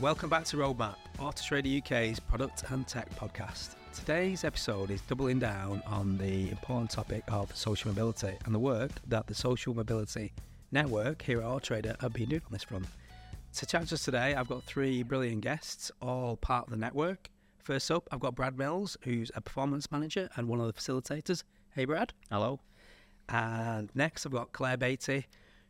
Welcome back to Roadmap, Autotrader UK's product and tech podcast. Today's episode is doubling down on the important topic of social mobility and the work that the Social Mobility Network here at Autotrader have been doing on this front. To chat to us today, I've got three brilliant guests, all part of the network. First up, I've got Brad Mills, who's a performance manager and one of the facilitators. Hey, Brad. Hello. And next, I've got Claire Beatty,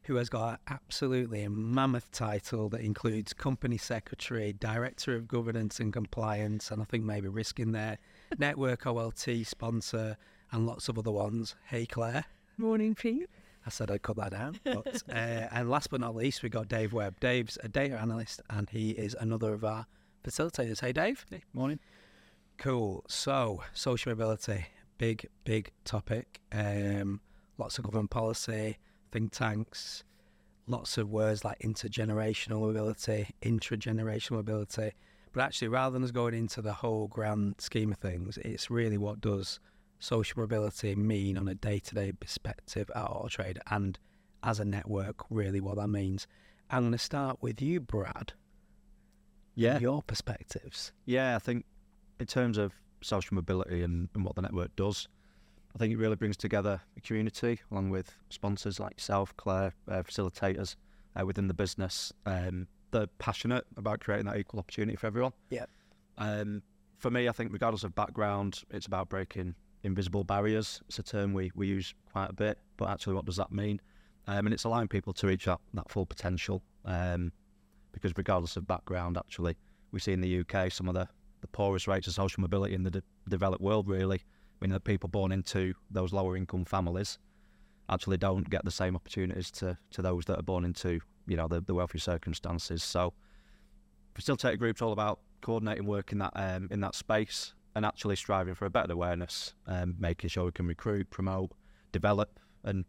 who has got absolutely a mammoth title that includes company secretary, director of governance and compliance, and I think maybe risk in there, network OLT sponsor, and lots of other ones. Hey, Claire. Morning, Pete. I said I'd cut that down. But, uh, and last but not least, we got Dave Webb. Dave's a data analyst, and he is another of our facilitators. Hey, Dave. Hey, morning. Cool. So, social mobility, big, big topic. Um, lots of government policy, think tanks, lots of words like intergenerational mobility, intragenerational mobility. But actually, rather than us going into the whole grand scheme of things, it's really what does social mobility mean on a day-to-day perspective at Autotrader and as a network, really what that means. I'm going to start with you, Brad. Yeah. Your perspectives. Yeah, I think in terms of social mobility and, and what the network does, I think it really brings together a community along with sponsors like yourself, Claire, uh, facilitators uh, within the business. Um, they're passionate about creating that equal opportunity for everyone. Yeah. Um, for me, I think regardless of background, it's about breaking invisible barriers. It's a term we, we use quite a bit, but actually, what does that mean? Um, and it's allowing people to reach that, that full potential. Um, because regardless of background, actually, we see in the UK some of the, the poorest rates of social mobility in the de- developed world, really. I mean, the people born into those lower income families actually don't get the same opportunities to, to those that are born into, you know, the, the wealthy circumstances. So, facilitator group's all about coordinating work in that um, in that space and actually striving for a better awareness, um, making sure we can recruit, promote, develop, and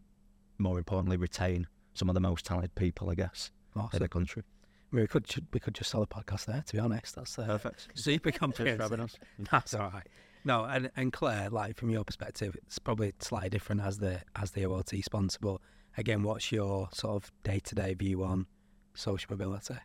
more importantly, retain some of the most talented people, I guess, Awesome. in the country. I mean, we could we could just sell a podcast there. To be honest, that's uh, Perfect. super comprehensive. That's all right. No, and and Claire, like from your perspective, it's probably slightly different as the as the OLT sponsor. But again, what's your sort of day to day view on social mobility?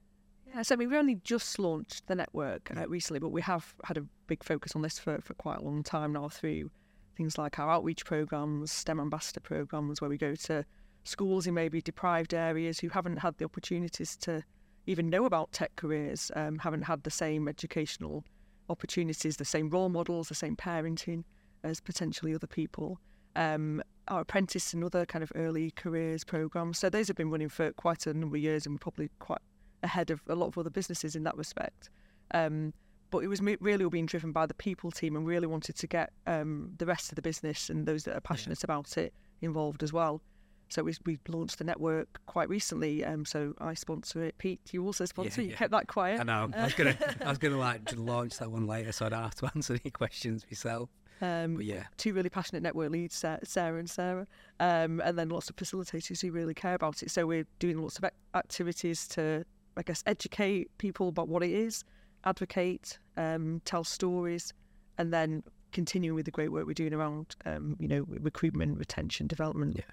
Yeah, so I mean, we only just launched the network uh, recently, but we have had a big focus on this for, for quite a long time now through things like our outreach programs, STEM ambassador programs, where we go to schools in maybe deprived areas who haven't had the opportunities to even know about tech careers, um, haven't had the same educational opportunities, the same role models, the same parenting as potentially other people. Um, our apprentice and other kind of early careers programs. So those have been running for quite a number of years, and we're probably quite ahead of a lot of other businesses in that respect. Um, but it was really all being driven by the people team, and really wanted to get um, the rest of the business and those that are passionate about it involved as well. So we, we launched the network quite recently. Um, so I sponsor it. Pete, you also sponsor. Yeah, You yeah. kept that quiet. I know. I was gonna I was gonna like launch that one later, so I don't have to answer any questions myself. Um, But yeah, two really passionate network leads, Sarah and Sarah, um, and then lots of facilitators who really care about it. So we're doing lots of activities to, I guess, educate people about what it is, advocate, um, tell stories, and then continuing with the great work we're doing around, um, you know, recruitment, retention, development. Yeah.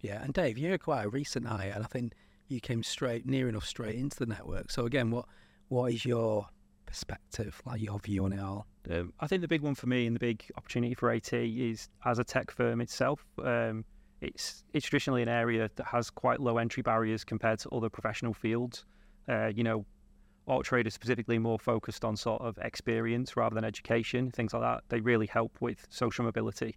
Yeah. And Dave, you're quite a recent hire, and I think you came straight near enough straight into the network. So again, what what is your perspective, like your view on it all? Um, I think the big one for me and the big opportunity for AT is as a tech firm itself. Um, it's it's traditionally an area that has quite low entry barriers compared to other professional fields. Uh, you know, Auto Trader specifically more focused on sort of experience rather than education, things like that. They really help with social mobility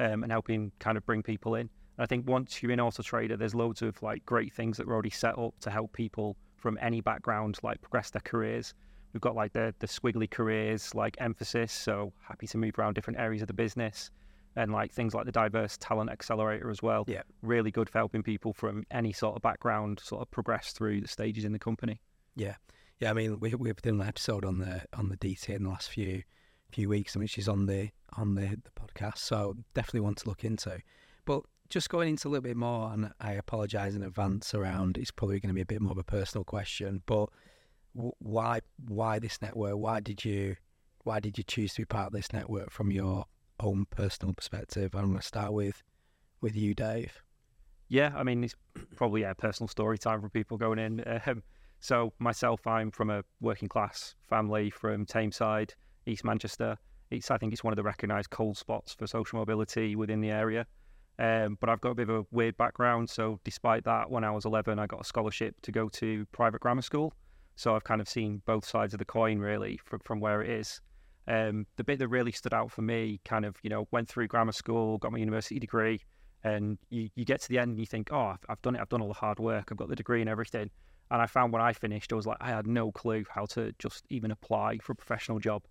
um, and helping kind of bring people in. I think once you're in Auto Trader, there's loads of like great things that are already set up to help people from any background like progress their careers. We've got like the the squiggly careers like emphasis, so happy to move around different areas of the business, and like things like the diverse talent accelerator as well. Yeah. really good for helping people from any sort of background sort of progress through the stages in the company. Yeah, yeah. I mean, we we've done an episode on the on the DT in the last few few weeks, which is on the on the the podcast. So definitely want to look into. But just going into a little bit more, and I apologise in advance around. It's probably going to be a bit more of a personal question, but why why this network? Why did you why did you choose to be part of this network from your own personal perspective? I'm going to start with with you, Dave. Yeah, I mean, it's probably a personal story time for people going in. Um, So myself, I'm from a working class family from Tameside, East Manchester. It's I think it's one of the recognised cold spots for social mobility within the area. Um, but I've got a bit of a weird background. So despite that, when I was 11, I got a scholarship to go to private grammar school. So I've kind of seen both sides of the coin really from, from where it is. Um, the bit that really stood out for me, kind of, you know, went through grammar school, got my university degree, and you, you get to the end and you think, oh, I've, I've done it, I've done all the hard work, I've got the degree and everything. And I found when I finished, I was like, I had no clue how to just even apply for a professional job.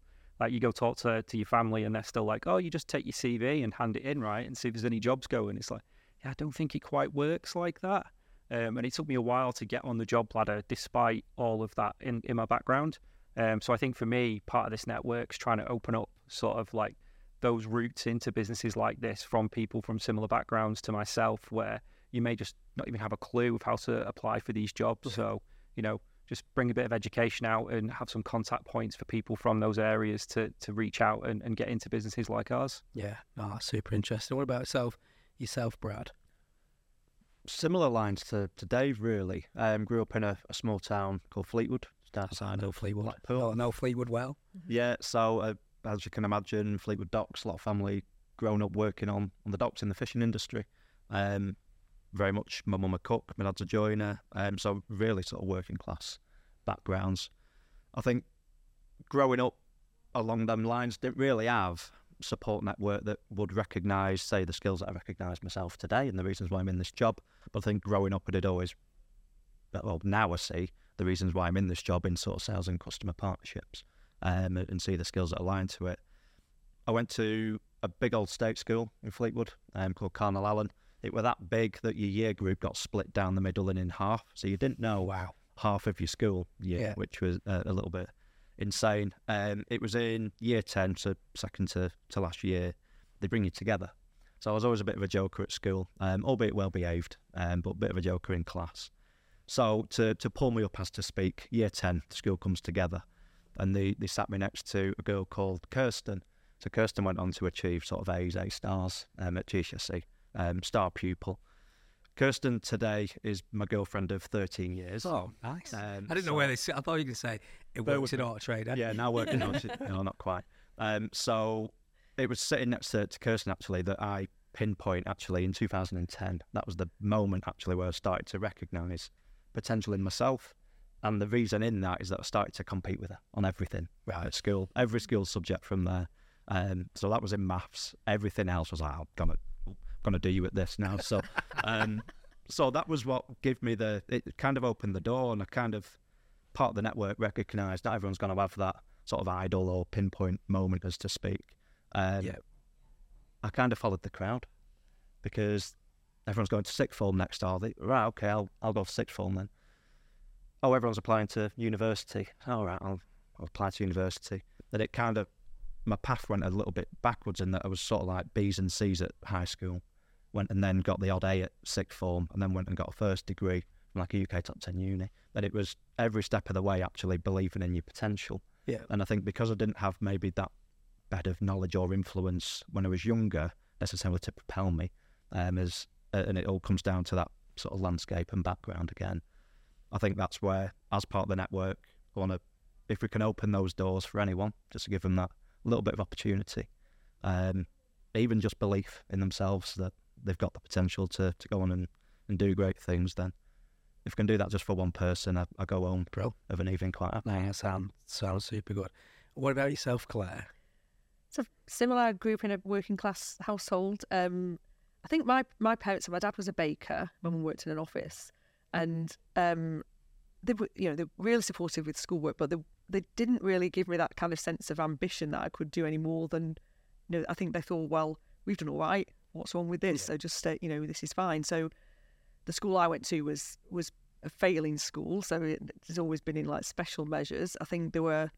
Like you go talk to, to your family and they're still like, oh, you just take your CV and hand it in, right? And see if there's any jobs going. It's like, yeah, I don't think it quite works like that. Um, and it took me a while to get on the job ladder despite all of that in, in my background. Um, so I think for me, part of this network is trying to open up sort of like those routes into businesses like this from people from similar backgrounds to myself, where you may just not even have a clue of how to apply for these jobs. So, you know, just bring a bit of education out and have some contact points for people from those areas to, to reach out and, and get into businesses like ours. Yeah, oh, super interesting. What about yourself, yourself, Brad? Similar lines to, to Dave, really. Um, grew up in a, a small town called Fleetwood, just outside I know of Fleetwood. Blackpool. Oh, no Fleetwood well. Yeah, so uh, as you can imagine, Fleetwood Docks, a lot of family grown up working on, on the docks in the fishing industry. Um, very much my mum a cook, my dad's a joiner, um, so really sort of working class backgrounds. I think growing up along them lines didn't really have support network that would recognise, say, the skills that I recognise myself today and the reasons why I'm in this job. But I think growing up, I did always, well, now I see the reasons why I'm in this job in sort of sales and customer partnerships um, and see the skills that align to it. I went to a big old state school in Fleetwood um, called Cardinal Allen. It were that big that your year group got split down the middle and in half. So you didn't know Wow. half of your school year, Yeah. which was uh, a little bit insane. Um, it was in year 10, so second to, to last year, they bring you together. So I was always a bit of a joker at school, um, albeit well behaved, um, but a bit of a joker in class. So to, to pull me up as to speak, year 10, the school comes together and they, they sat me next to a girl called Kirsten. So Kirsten went on to achieve sort of A's, A stars um, at GCSE, um, star pupil. Kirsten today is my girlfriend of 13 years. Oh, nice. Um, I didn't know so- where they sit. I thought you were going to say it works in me. auto trader. Yeah, now working on it. No, not quite. Um, so it was sitting next to, to Kirsten actually that I pinpoint actually in 2010. That was the moment actually where I started to recognise potential in myself. And the reason in that is that I started to compete with her on everything Right. at school, every school subject from there. Um, so that was in maths. Everything else was like, I'm gonna, gonna do you at this now. So, um, so that was what gave me the. It kind of opened the door, and I kind of part of the network recognised that everyone's going to have that sort of idol or pinpoint moment, as to speak. Um, Yeah. I kind of followed the crowd because everyone's going to sixth form next, are they? Right, okay, I'll I'll go for sixth form then. Oh, everyone's applying to university. All right, I'll, I'll apply to university. Then it kind of my path went a little bit backwards in that I was sort of like B's and C's at high school, went and then got the odd A at sixth form, and then went and got a first degree from like a UK top ten uni. But it was every step of the way actually believing in your potential. Yeah. And I think because I didn't have maybe that bed of knowledge or influence when I was younger necessarily to propel me, um, as uh, and it all comes down to that sort of landscape and background again. I think that's where, as part of the network, I want to, if we can open those doors for anyone, just to give them that little bit of opportunity, um, even just belief in themselves that they've got the potential to, to go on and, and do great things, then if we can do that just for one person, I, I go home Bro. of an evening quite happy. Nah, sound, sounds super good. What about yourself, Claire? It's a similar group in a working class household. Um, I think my my parents, my dad was a baker, my mum worked in an office, and um, they were you know they were really supportive with schoolwork, but they they didn't really give me that kind of sense of ambition that I could do any more than you know. I think they thought, well, we've done all right. What's wrong with this? So just stay, you know, this is fine. So the school I went to was was a failing school, so it, it's always been in like special measures. I think there were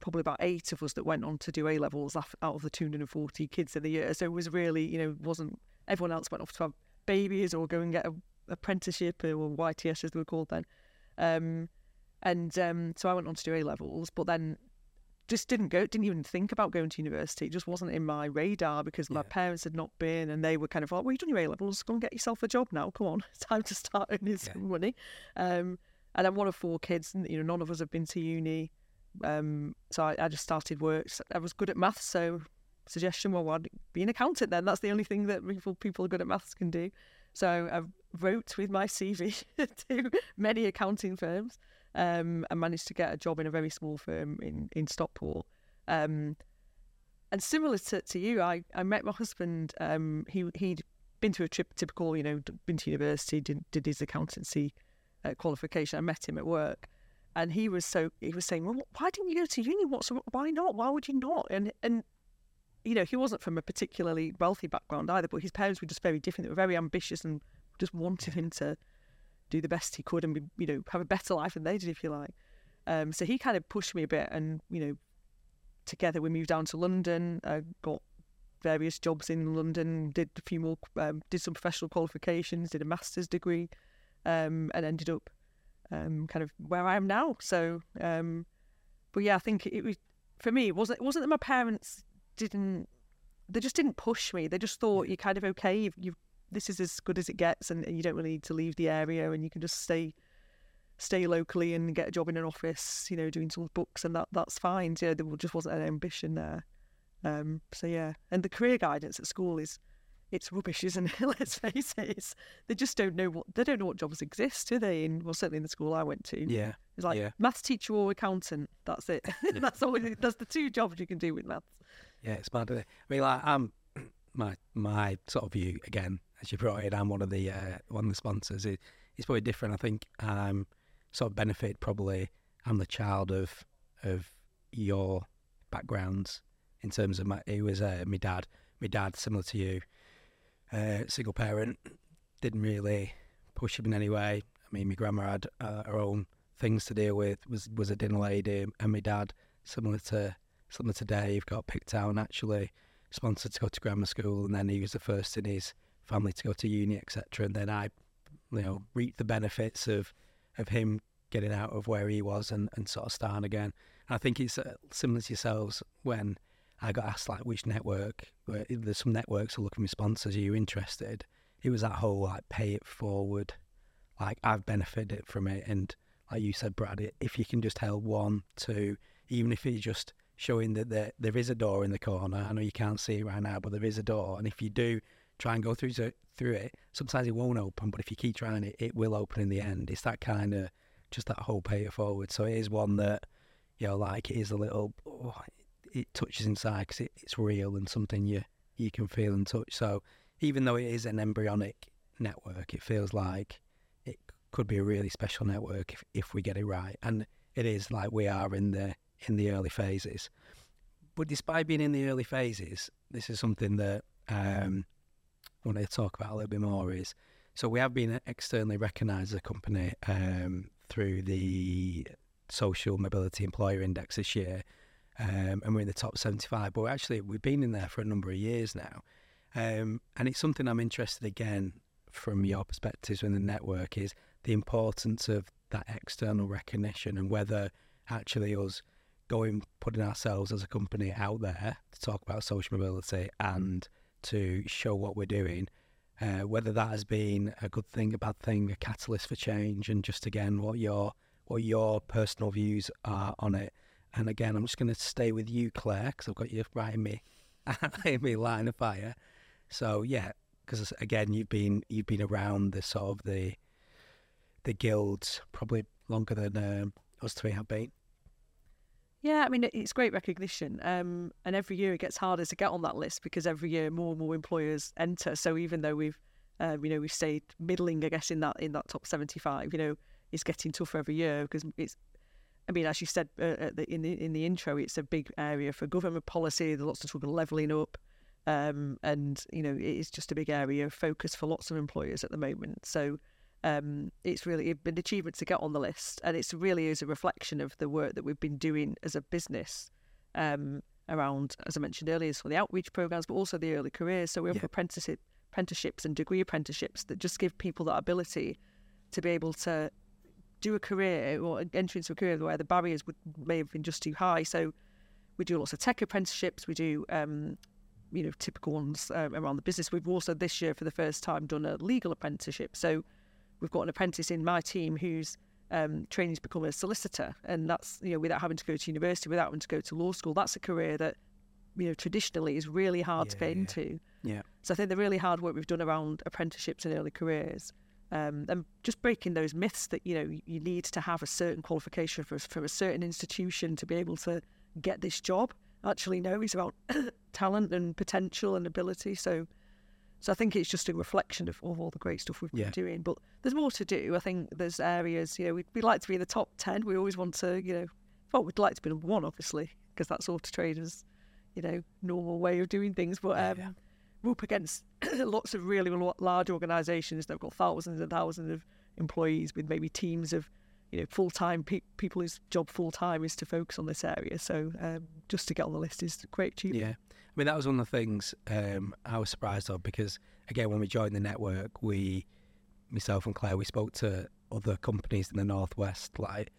probably about eight of us that went on to do A levels out of the 240 kids in the year. So it was really, you know, wasn't everyone else went off to have babies or go and get an apprenticeship or YTS as they were called then. Um, and um, so I went on to do A levels, but then just didn't go, didn't even think about going to university. It just wasn't in my radar because my Yeah. parents had not been, and they were kind of like, "Well, you've done your A levels, go and get yourself a job now. Come on, it's time to start earning some money." Um, and I'm one of four kids. And, you know, none of us have been to uni. Um, so I, I just started work. I was good at maths, so suggestion, well, I'd be an accountant then. That's the only thing that people people are good at maths can do. So I wrote with my CV to many accounting firms um, and managed to get a job in a very small firm in in Stockport. Um, and similar to, to you, I, I met my husband. Um, he he'd been to a trip, typical, you know, been to university, did, did his accountancy uh, qualification. I met him at work, and he was so he was saying, "Well, why didn't you go to uni? What's why not? Why would you not?" And and you know, he wasn't from a particularly wealthy background either, but his parents were just very different. They were very ambitious and just wanted him to do the best he could and be, you know have a better life than they did, if you like. Um, so he kind of pushed me a bit, and you know, together we moved down to London. I got various jobs in London, did a few more, um, did some professional qualifications, did a master's degree, um, and ended up um, kind of where I am now. So, um, but yeah, I think it was for me. It wasn't it wasn't that my parents didn't they just didn't push me. They just thought you're kind of okay. You've, you've this is as good as it gets, and, and, you don't really need to leave the area, and you can just stay stay locally and get a job in an office. You know, doing some books, and that that's fine. So, yeah, there just wasn't an ambition there. Um, so yeah, and the career guidance at school is it's rubbish, isn't it? Let's face it. It's, they just don't know what they don't know what jobs exist, do they? In well, certainly in the school I went to. Yeah, it's like yeah. maths teacher or accountant. That's it. that's all. That's the two jobs you can do with maths. Yeah, it's mad. I mean, like I'm my my sort of view again, as you brought it. I'm one of the uh, one of the sponsors. It, it's probably different. I think I'm sort of benefit probably. I'm the child of of your backgrounds in terms of my. It was uh, my dad. My dad, similar to you, uh, single parent, didn't really push him in any way. I mean, my grandma had uh, her own things to deal with. Was was a dinner lady, and my dad, similar to similar to Dave, got picked out and actually sponsored to go to grammar school, and then he was the first in his family to go to uni, etc. And then I, you know, reaped the benefits of of him getting out of where he was and, and sort of starting again. And I think it's uh, similar to yourselves when I got asked like which network. There's some networks are looking for sponsors. Are you interested? It was that whole like pay it forward. Like I've benefited from it, and like you said, Brad, if you can just help one, two, even if it's just showing that there there is a door in the corner. I know you can't see it right now, but there is a door, and if you do try and go through to, through it, sometimes it won't open, but if you keep trying it, it will open in the end. It's that kind of just that whole pay it forward. So it is one that you know, like it is a little. Oh, it touches inside because it, it's real and something you you can feel and touch. So even though it is an embryonic network, it feels like it could be a really special network if, if we get it right. And it is like we are in the in the early phases. But despite being in the early phases, this is something that um, Want to talk about a little bit more. Is so we have been externally recognised as a company um, through the Social Mobility Employer Index this year, um, and we're in the top 75. But actually, we've been in there for a number of years now. Um, and it's something I'm interested again from your perspectives in the network is the importance of that external recognition and whether actually us going putting ourselves as a company out there to talk about social mobility and to show what we're doing, uh, whether that has been a good thing, a bad thing, a catalyst for change, and just again what your what your personal views are on it. And again, I'm just going to stay with you, Claire, because I've got you right in me, in me line of fire. So yeah, because again, you've been you've been around the sort of the the guilds probably longer than um, us three have been. Yeah, I mean it's great recognition, um, and every year it gets harder to get on that list because every year more and more employers enter. So even though we've, um, you know, we've stayed middling, I guess, in that in that top seventy-five, you know, it's getting tougher every year because it's I mean, as you said uh, the, in the in the intro, it's a big area for government policy. There's lots of talk of levelling up, um, and you know, it is just a big area of focus for lots of employers at the moment. So um, it's really an achievement to get on the list, and it's really is a reflection of the work that we've been doing as a business um, around, as I mentioned earlier, for the outreach programs, but also the early careers. So we have yeah. apprenticeship apprenticeships and degree apprenticeships that just give people that ability to be able to do a career or enter into a career where the barriers would may have been just too high. So we do lots of tech apprenticeships. We do, um, you know, typical ones uh, around the business. We've also this year for the first time done a legal apprenticeship. So we've got an apprentice in my team who's um, training to become a solicitor, and that's you know without having to go to university, without having to go to law school. That's a career that you know traditionally is really hard to get yeah. into. Yeah. So I think the really hard work we've done around apprenticeships and early careers, um, and just breaking those myths that you know you need to have a certain qualification for, from a certain institution to be able to get this job. Actually, no, it's about talent and potential and ability. So, so I think it's just a reflection of, of all the great stuff we've been Yeah. doing. But there's more to do. I think there's areas. You know, we'd, we'd like to be in the top ten. We always want to. You know, well, we'd like to be number one, obviously, because that's auto traders. You know, normal way of doing things. But um, yeah. we're up against lots of really large organisations that've got thousands and thousands of employees with maybe teams of you know full time pe- people whose job full time is to focus on this area. So um, just to get on the list is a great achievement. Yeah. I mean, that was one of the things um, I was surprised of because, again, when we joined the network, we, myself and Claire, we spoke to other companies in the Northwest, like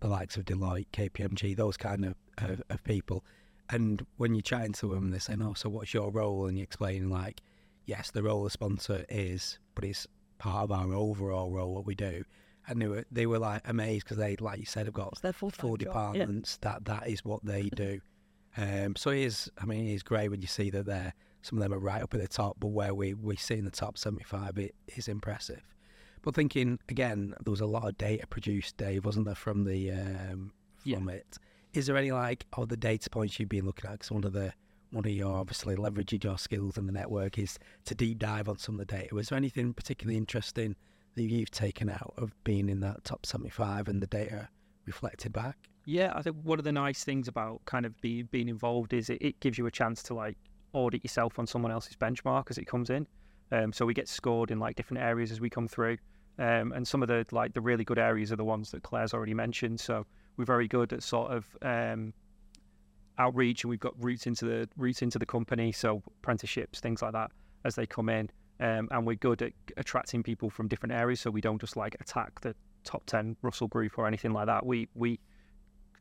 the likes of Deloitte, KPMG, those kind of, of, of people. And when you're chatting to them, they're saying, oh, so what's your role? And you explain, like, yes, the role of sponsor is, but it's part of our overall role, what we do. And they were, they were like amazed because they, like you said, have got It's their full four time job. Yeah. departments that that is what they do. Um, so it is. I mean, it is great when you see that they're some of them are right up at the top, but where we we see in the top seventy five, it is impressive. But thinking again, there was a lot of data produced, Dave, wasn't there, from the um, Yeah. from it? Is there any like of the data points you've been looking at? Because one of the one of your obviously leveraging your skills in the network is to deep dive on some of the data. Was there anything particularly interesting that you've taken out of being in that top seventy five and the data reflected back? Yeah, I think one of the nice things about kind of be, being involved is it, it gives you a chance to like audit yourself on someone else's benchmark as it comes in. Um, so we get scored in like different areas as we come through, um, and some of the like the really good areas are the ones that Claire's already mentioned. So we're very good at sort of um, outreach, and we've got routes into the routes into the company, so apprenticeships, things like that, as they come in. Um, and we're good at attracting people from different areas, so we don't just like attack the top ten Russell group or anything like that. We we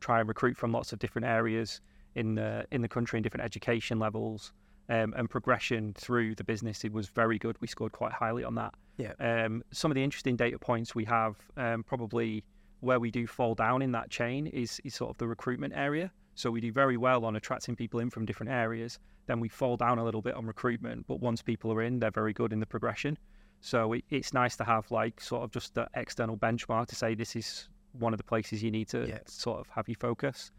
try and recruit from lots of different areas in the in the country and different education levels um, and progression through the business. It was very good. We scored quite highly on that. Yeah. Um, some of the interesting data points we have, um, probably where we do fall down in that chain is, is sort of the recruitment area. So we do very well on attracting people in from different areas. Then we fall down a little bit on recruitment, but once people are in, they're very good in the progression. So it, it's nice to have like sort of just the external benchmark to say this is one of the places you need to Yeah. sort of have your focus.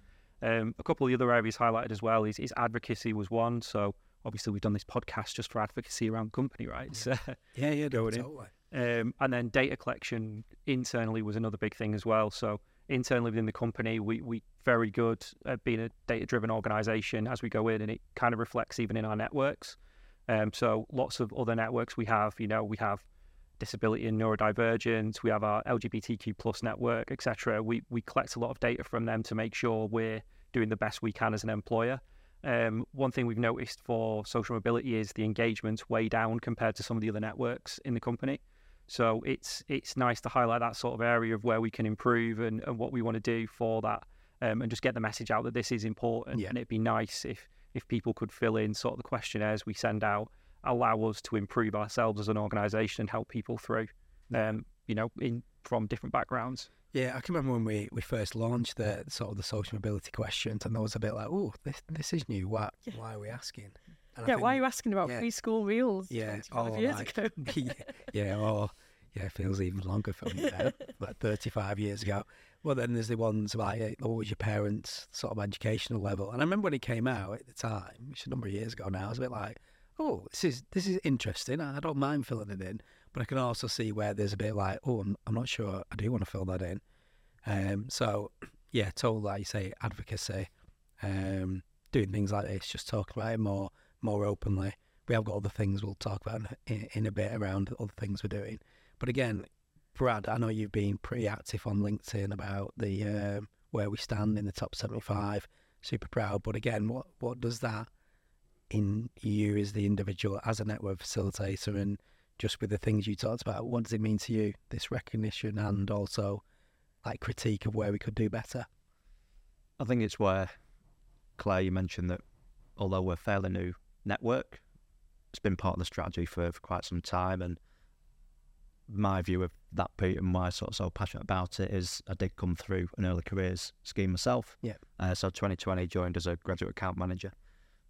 Um, a couple of the other areas highlighted as well is, is advocacy was one. So obviously we've done this podcast just for advocacy around company, rights. So, Yeah, yeah, Going in. totally. um, and then data collection internally was another big thing as well. So internally within the company, we we very good at being a data driven organisation as we go in, and it kind of reflects even in our networks. Um, so lots of other networks we have, you know, we have disability and neurodivergence, we have our LGBTQ plus network, etc. We we collect a lot of data from them to make sure we're doing the best we can as an employer. Um, one thing we've noticed for social mobility is the engagement's way down compared to some of the other networks in the company. So it's it's nice to highlight that sort of area of where we can improve and, and what we want to do for that, um, and just get the message out that this is important. Yeah. And it'd be nice if if people could fill in sort of the questionnaires we send out, allow us to improve ourselves as an organisation and help people through, um, you know, in from different backgrounds. Yeah, I can remember when we, we first launched the sort of the social mobility questions, and I was a bit like, "Oh, this this is new. Why Yeah. why are we asking?" And Yeah, think- why are you asking about yeah. free school meals? Yeah, 25 oh, years like- ago. yeah, yeah, or yeah, it feels even longer for me now, like thirty five years ago. Well, then there's the ones like, eh, what was your parents' sort of educational level? And I remember when it came out at the time, which is a number of years ago now, I was a bit like, oh, this is this is interesting. I don't mind filling it in, but I can also see where there's a bit like, oh, I'm, I'm not sure I do want to fill that in. Um, so yeah, totally, like you say, advocacy, um, doing things like this, just talking about it more more openly. We have got other things we'll talk about in, in a bit around other things we're doing. But again, Brad, I know you've been pretty active on LinkedIn about the um, where we stand in the top seventy-five. Super proud. But again, what what does that in you as the individual, as a network facilitator, and just with the things you talked about, what does it mean to you? This recognition and also like critique of where we could do better. I think it's where Claire, you mentioned that although we're a fairly new network, it's been part of the strategy for, for quite some time. And my view of that, Pete, and why I'm sort of so passionate about it is I did come through an early careers scheme myself. Yeah. Uh, so 2020 joined as a graduate account manager.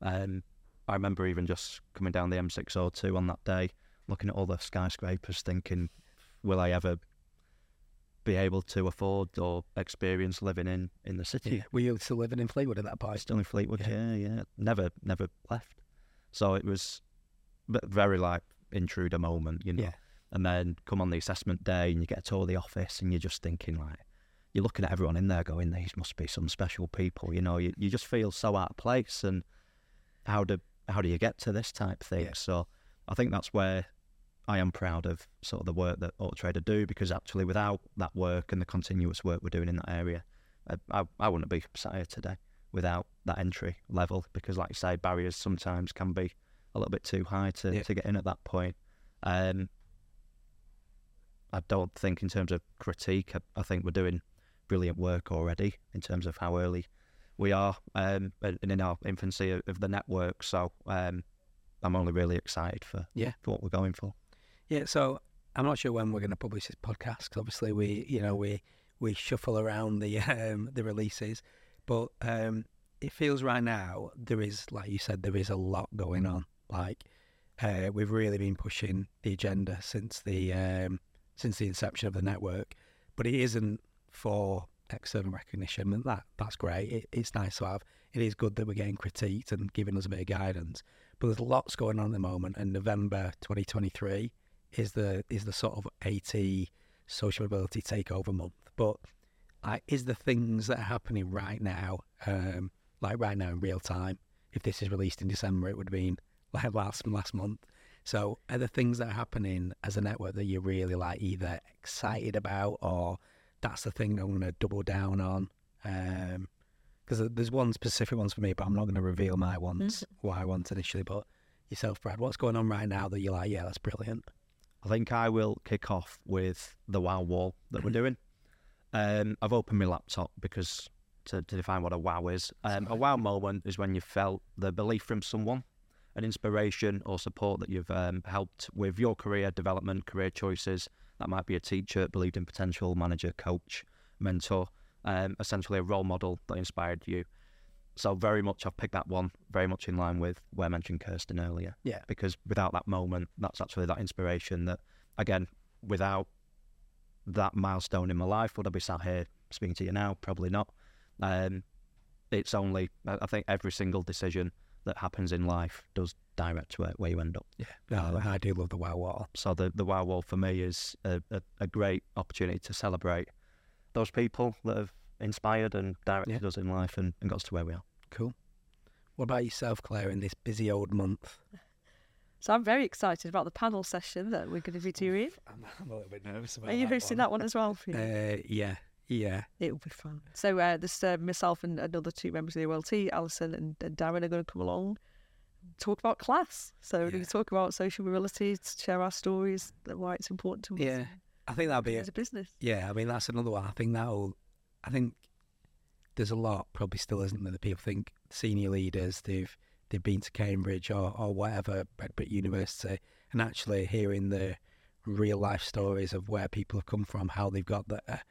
Um, I remember even just coming down the M602 on that day, looking at all the skyscrapers, thinking, will I ever be able to afford or experience living in, in the city? Yeah. Were you still living in Fleetwood at that point? Still in Fleetwood, Yeah. yeah, yeah. Never, never left. So it was very like intruder moment, you know. Yeah. And then come on the assessment day and you get to all the office and you're just thinking like, you're looking at everyone in there going, these must be some special people, you know. You you just feel so out of place and how do how do you get to this type thing? Yeah. So I think that's where I am proud of sort of the work that Auto Trader do because actually without that work and the continuous work we're doing in that area, I, I, I wouldn't be sat here today without that entry level because like you say, barriers sometimes can be a little bit too high to, Yeah. to get in at that point. Um, I don't think in terms of critique, I, I think we're doing brilliant work already in terms of how early we are um, and in our infancy of, of the network. So um, I'm only really excited for, Yeah. for what we're going for. Yeah, so I'm not sure when we're going to publish this podcast 'cause obviously we, you know, we we shuffle around the um, the releases, but um, it feels right now there is, like you said, there is a lot going on. Like uh, we've really been pushing the agenda since the um, since the inception of the network, but it isn't for external recognition, and that that's great. It, it's nice to have. It is good that we're getting critiqued and giving us a bit of guidance. But there's lots going on at the moment, and November 2023 is the is the sort of AT social mobility takeover month. But like, is the things that are happening right now, um, like right now in real time? If this is released in December, it would have been like last last month. So, are the things that are happening as a network that you're really like either excited about or that's the thing I'm going to double down on? Because there's one specific ones for me, but I'm not going to reveal my ones, what I want initially. But yourself, Brad, what's going on right now that you're like, yeah, that's brilliant? I think I will kick off with the wow wall that we're doing. Um, I've opened my laptop because to, to define what a wow is. Um, a wow moment is when you felt the belief from someone, an inspiration or support that you've um, helped with your career development, career choices. That might be a teacher, believed in potential, manager, coach, mentor, um, essentially a role model that inspired you. So very much I've picked that one, very much in line with where I mentioned Kirsten earlier Yeah. because without that moment, that's actually that inspiration that, again, without that milestone in my life, would I be sat here speaking to you now? Probably not. Um, it's only, I I think every single decision that happens in life does direct where, where you end up. Yeah, no, I do love the wow wall. So the, the Wow Wall for me is a, a, a great opportunity to celebrate those people that have inspired and directed us in life and, and got us to where we are. Cool. What about yourself, Claire, in this busy old month? So I'm very excited about the panel session that we're going to be doing. I'm, I'm a little bit nervous about it. Are you hosting that one as well? Phoebe? Uh, yeah, yeah. It'll be fun. So uh, this uh, myself and another two members of the OLT, Alison and, and Darren, are going to come along, talk about class. So Yeah. to talk about social mobility, to share our stories, why it's important to us Yeah. I think that'd be as it. a business. Yeah, I mean that's another one. I think that'll. I think there's a lot, probably still isn't there. That people think senior leaders they've they've been to Cambridge or or whatever, Redbrick University, and actually hearing the real life stories of where people have come from, how they've got there,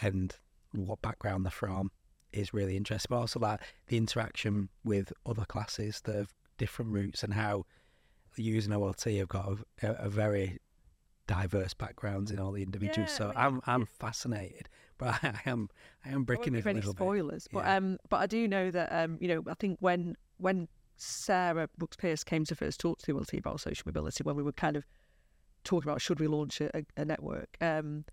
and what background they're from is really interesting. But also like the interaction with other classes that have different routes and how using OLT have got a, a, very diverse backgrounds in all the individuals. Yeah, so I'm I'm fascinated, but I, am I am I it a little bit. spoilers, but Yeah. um, but I do know that um, you know, I think when when Sarah Brooks Pierce came to first talk to the OLT about social mobility, when we were kind of talking about should we launch a, a, a network, um,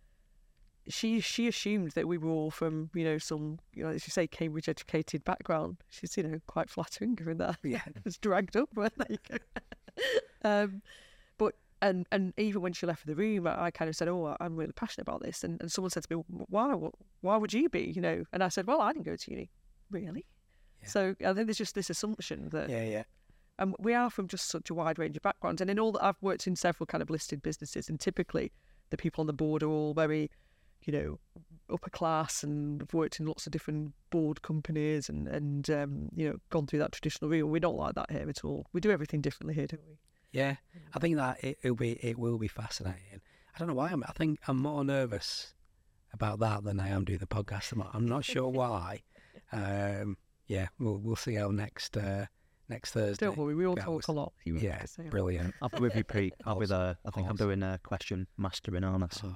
she she assumed that we were all from you know some you know as you say Cambridge educated background. She's you know quite flattering given that Yeah. was dragged up. But there you go. um, but and and even when she left the room, I, I kind of said, "Oh, I'm really passionate about this." And, and someone said to me, "Why? Why would you be?" You know, and I said, "Well, I didn't go to uni, really." Yeah. So I think there's just this assumption that Yeah, yeah, and we are from just such a wide range of backgrounds. And in all that I've worked in several kind of listed businesses, and typically the people on the board are all very, you know, upper class and have worked in lots of different board companies and and um, you know gone through that traditional route. We're not like that here at all. We do everything differently here, don't we? yeah. I think that it, it'll be it will be fascinating. I don't know why. I'm, I think I'm more nervous about that than I am doing the podcast. I'm, I'm not sure why. Um, yeah, we'll we'll see how next uh, next Thursday. Don't worry, we all talk a lot. You Yeah, have to say. brilliant. I'll be with you, Pete. I'll be there. I think I'm doing a question mastering, aren't I? So Oh,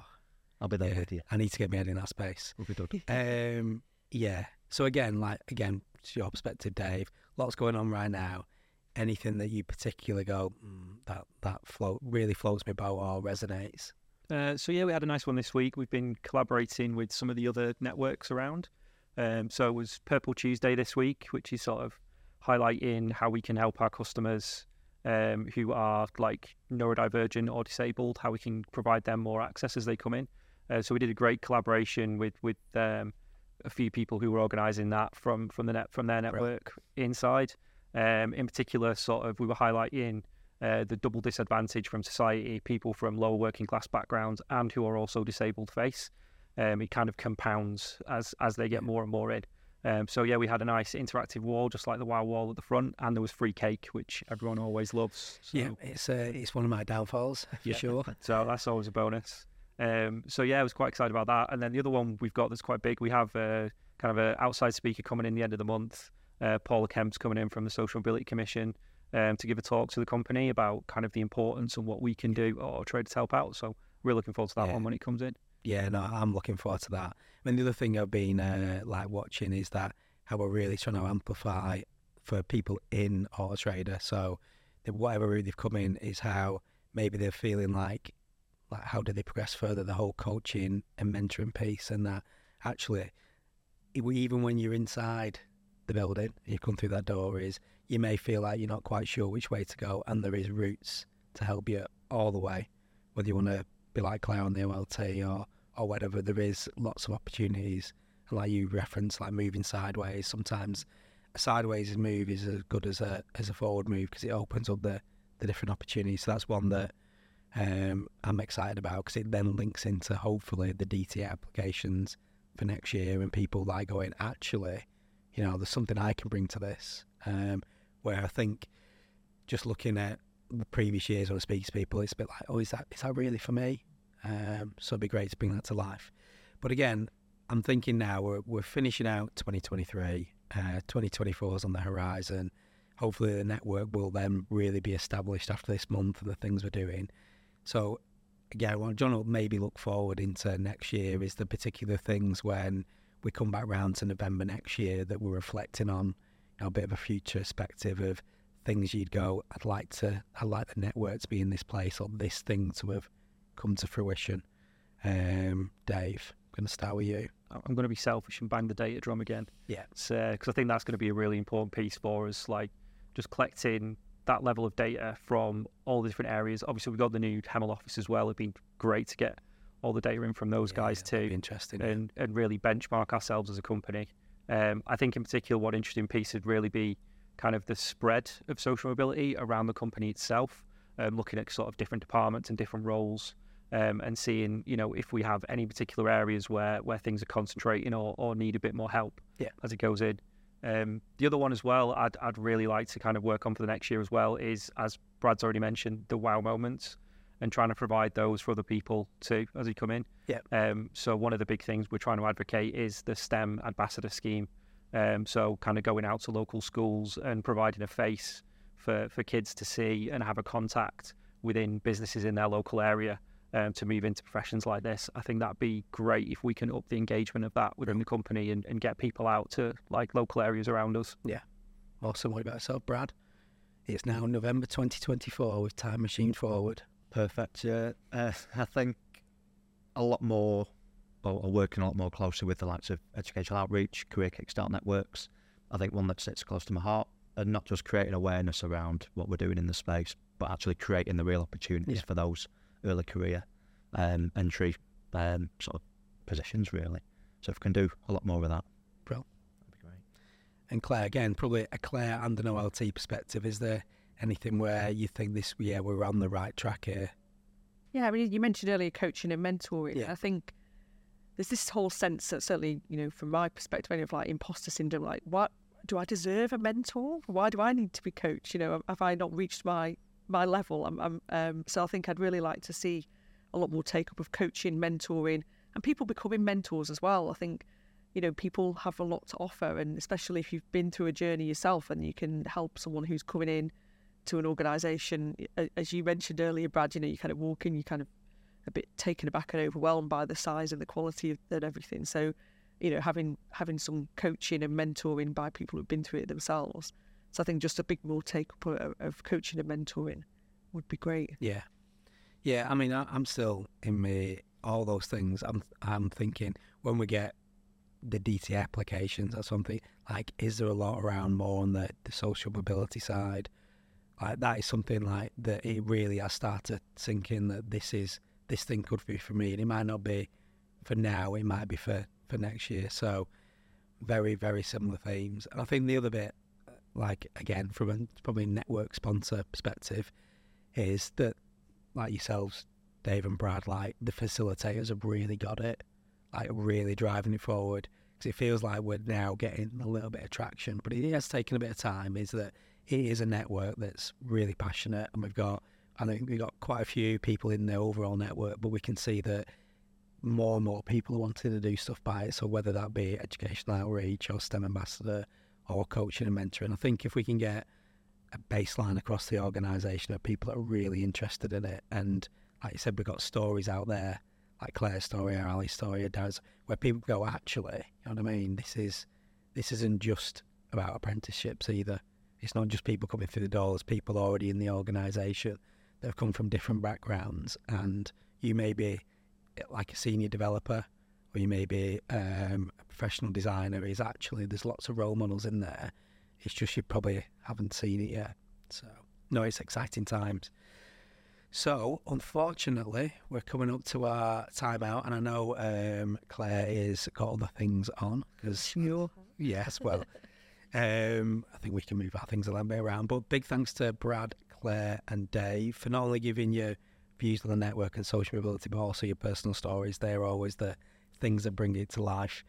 I'll be there yeah, with you. I need to get my head in that space. We'll be good. Um, yeah. So again, like again, to your perspective, Dave. Lots going on right now. Anything that you particularly go mm, that that float really floats my boat or resonates? Uh, so yeah, we had a nice one this week. We've been collaborating with some of the other networks around. Um, so it was Purple Tuesday this week, which is sort of highlighting how we can help our customers um, who are like neurodivergent or disabled, how we can provide them more access as they come in. Uh, so we did a great collaboration with with um, a few people who were organising that from from the net from their network inside. Um, in particular, sort of we were highlighting uh, the double disadvantage from society, people from lower working class backgrounds and who are also disabled face. Um, it kind of compounds as as they get more and more in. Um, so yeah, we had a nice interactive wall, just like the WoW wall at the front, and there was free cake, which everyone always loves. So, Yeah, it's uh, it's one of my downfalls for Yeah. sure. so that's always a bonus. Um, so yeah, I was quite excited about that. And then the other one we've got that's quite big, we have uh, kind of an outside speaker coming in the end of the month. Uh, Paula Kemp's coming in from the Social Mobility Commission um, to give a talk to the company about kind of the importance and what we can do or trade to help out. So we're looking forward to that Yeah. one when it comes in. Yeah, no, I'm looking forward to that. I mean, the other thing I've been uh, like watching is that how we're really trying to amplify for people in Auto Trader. So, the, whatever route they've come in is how maybe they're feeling like, like how do they progress further? The whole coaching and mentoring piece, and that actually, even when you're inside the building, you come through that door, is you may feel like you're not quite sure which way to go, and there is routes to help you all the way, whether you want to be like Claire on the OLT or or whatever. There is lots of opportunities, like you reference, like moving sideways. Sometimes a sideways move is as good as a as a forward move because it opens up the the different opportunities. So that's one that um, I'm excited about because it then links into hopefully the DT applications for next year and people like going actually, you know, there's something I can bring to this. Um, where I think just looking at the previous years when I speak to people, it's a bit like, oh, is that is that really for me? Um, so it'd be great to bring that to life. But again, I'm thinking now we're we're finishing out 2023. Uh, 2024 is on the horizon. Hopefully, the network will then really be established after this month and the things we're doing. So again, what John will maybe look forward into next year is the particular things when we come back round to November next year that we're reflecting on, you know, a bit of a future perspective of things you'd go, I'd like to, I'd like the network to be in this place or this thing to have come to fruition. Um, Dave, I'm going to start with you. I'm going to be selfish and bang the data drum again. Yeah. Because I think that's going to be a really important piece for us, like just collecting that level of data from all the different areas. Obviously, we've got the new Hemel office as well. It'd been great to get all the data in from those guys Yeah, that'd too be Interesting. and, and really benchmark ourselves as a company. Um, I think in particular, one interesting piece would really be kind of the spread of social mobility around the company itself, um, looking at sort of different departments and different roles, um, and seeing you know if we have any particular areas where where things are concentrating or, or need a bit more help Yeah. as it goes in. Um, the other one as well, I'd I'd really like to kind of work on for the next year as well is as Brad's already mentioned the wow moments and trying to provide those for other people too as they come in. Yeah. Um, so one of the big things we're trying to advocate is the STEM ambassador scheme. Um, so kind of going out to local schools and providing a face for, for kids to see and have a contact within businesses in their local area um, to move into professions like this. I think that'd be great if we can up the engagement of that within the company and, and get people out to like local areas around us. Yeah. Awesome. What about yourself, Brad? It's now November 2024 with Time Machine Forward. Perfect. Yeah, uh, I think a lot more, or, or working a lot more closely with the likes of educational outreach, career kickstart networks. I think one that sits close to my heart, and not just creating awareness around what we're doing in the space, but actually creating the real opportunities Yeah. for those early career um, entry um, sort of positions, really. So if we can do a lot more of that, Brill. that'd be great. And Claire, again, probably a Claire and an OLT perspective. Is there anything where you think this, yeah, we're on the right track here? Yeah, I mean, you mentioned earlier coaching and mentoring. Yeah. I think there's this whole sense that certainly, you know, from my perspective, any of like imposter syndrome, like, what do I deserve a mentor? Why do I need to be coached? You know, have I not reached my my level? I'm, I'm, um, so I think I'd really like to see a lot more take up of coaching, mentoring, and people becoming mentors as well. I think you know people have a lot to offer, and especially if you've been through a journey yourself, and you can help someone who's coming in to an organisation. As you mentioned earlier, Brad, you know you kind of walk in, you kind of a bit taken aback and overwhelmed by the size and the quality of and everything. So, you know, having having some coaching and mentoring by people who've been through it themselves. So I think just a big more take up of, coaching and mentoring would be great. Yeah, yeah. I mean, I, I'm still in me all those things. I'm I'm thinking when we get the DT applications or something like, is there a lot around more on the, the social mobility side? Like that is something like that. It really has started thinking that this is this thing could be for me, and it might not be for now. It might be for for next year. So very very similar themes. And I think the other bit, like again from a probably network sponsor perspective, is that like yourselves, Dave and Brad, like the facilitators have really got it, like really driving it forward. Because it feels like we're now getting a little bit of traction, but it has taken a bit of time. Is that it is a network that's really passionate, and we've got I think we've got quite a few people in the overall network, but we can see that more and more people are wanting to do stuff by it. So whether that be educational outreach or STEM ambassador or coaching and mentoring, I think if we can get a baseline across the organisation of people that are really interested in it, and like you said, we've got stories out there like Claire's story or Ali's story does, where people go, actually, you know what I mean? This is this isn't just about apprenticeships either. It's not just people coming through the door. doors, people already in the organisation that have come from different backgrounds, and you may be like a senior developer or you may be um, a professional designer. Is actually there's lots of role models in there. It's just you probably haven't seen it yet. So no, it's exciting times. So, unfortunately, we're coming up to our timeout, and I know um, Claire is got other things on because yes, well, um, I think we can move our things a little bit around. But big thanks to Brad Claire, and Dave for not only giving you views on the network and social mobility, but also your personal stories. They're always the things that bring it to life.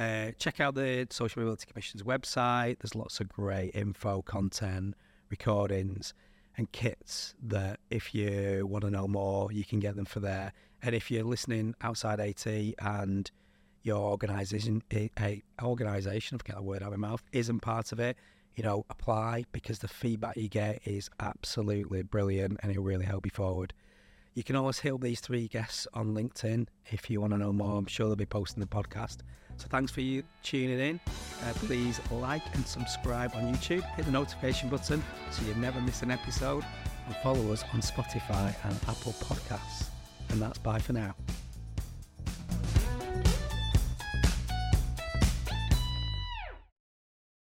Uh, check out the Social Mobility Commission's website. There's lots of great info, content, recordings, and kits that if you want to know more, you can get them for there. And if you're listening outside AT and your organisation, organisation, I forget the word out of my mouth, isn't part of it, you know, apply because the feedback you get is absolutely brilliant and it'll really help you forward. You can always hit these three guests on LinkedIn if you want to know more. I'm sure they'll be posting the podcast. So thanks for you tuning in. Uh, please like and subscribe on YouTube. Hit the notification button so you never miss an episode. And follow us on Spotify and Apple Podcasts. And that's bye for now.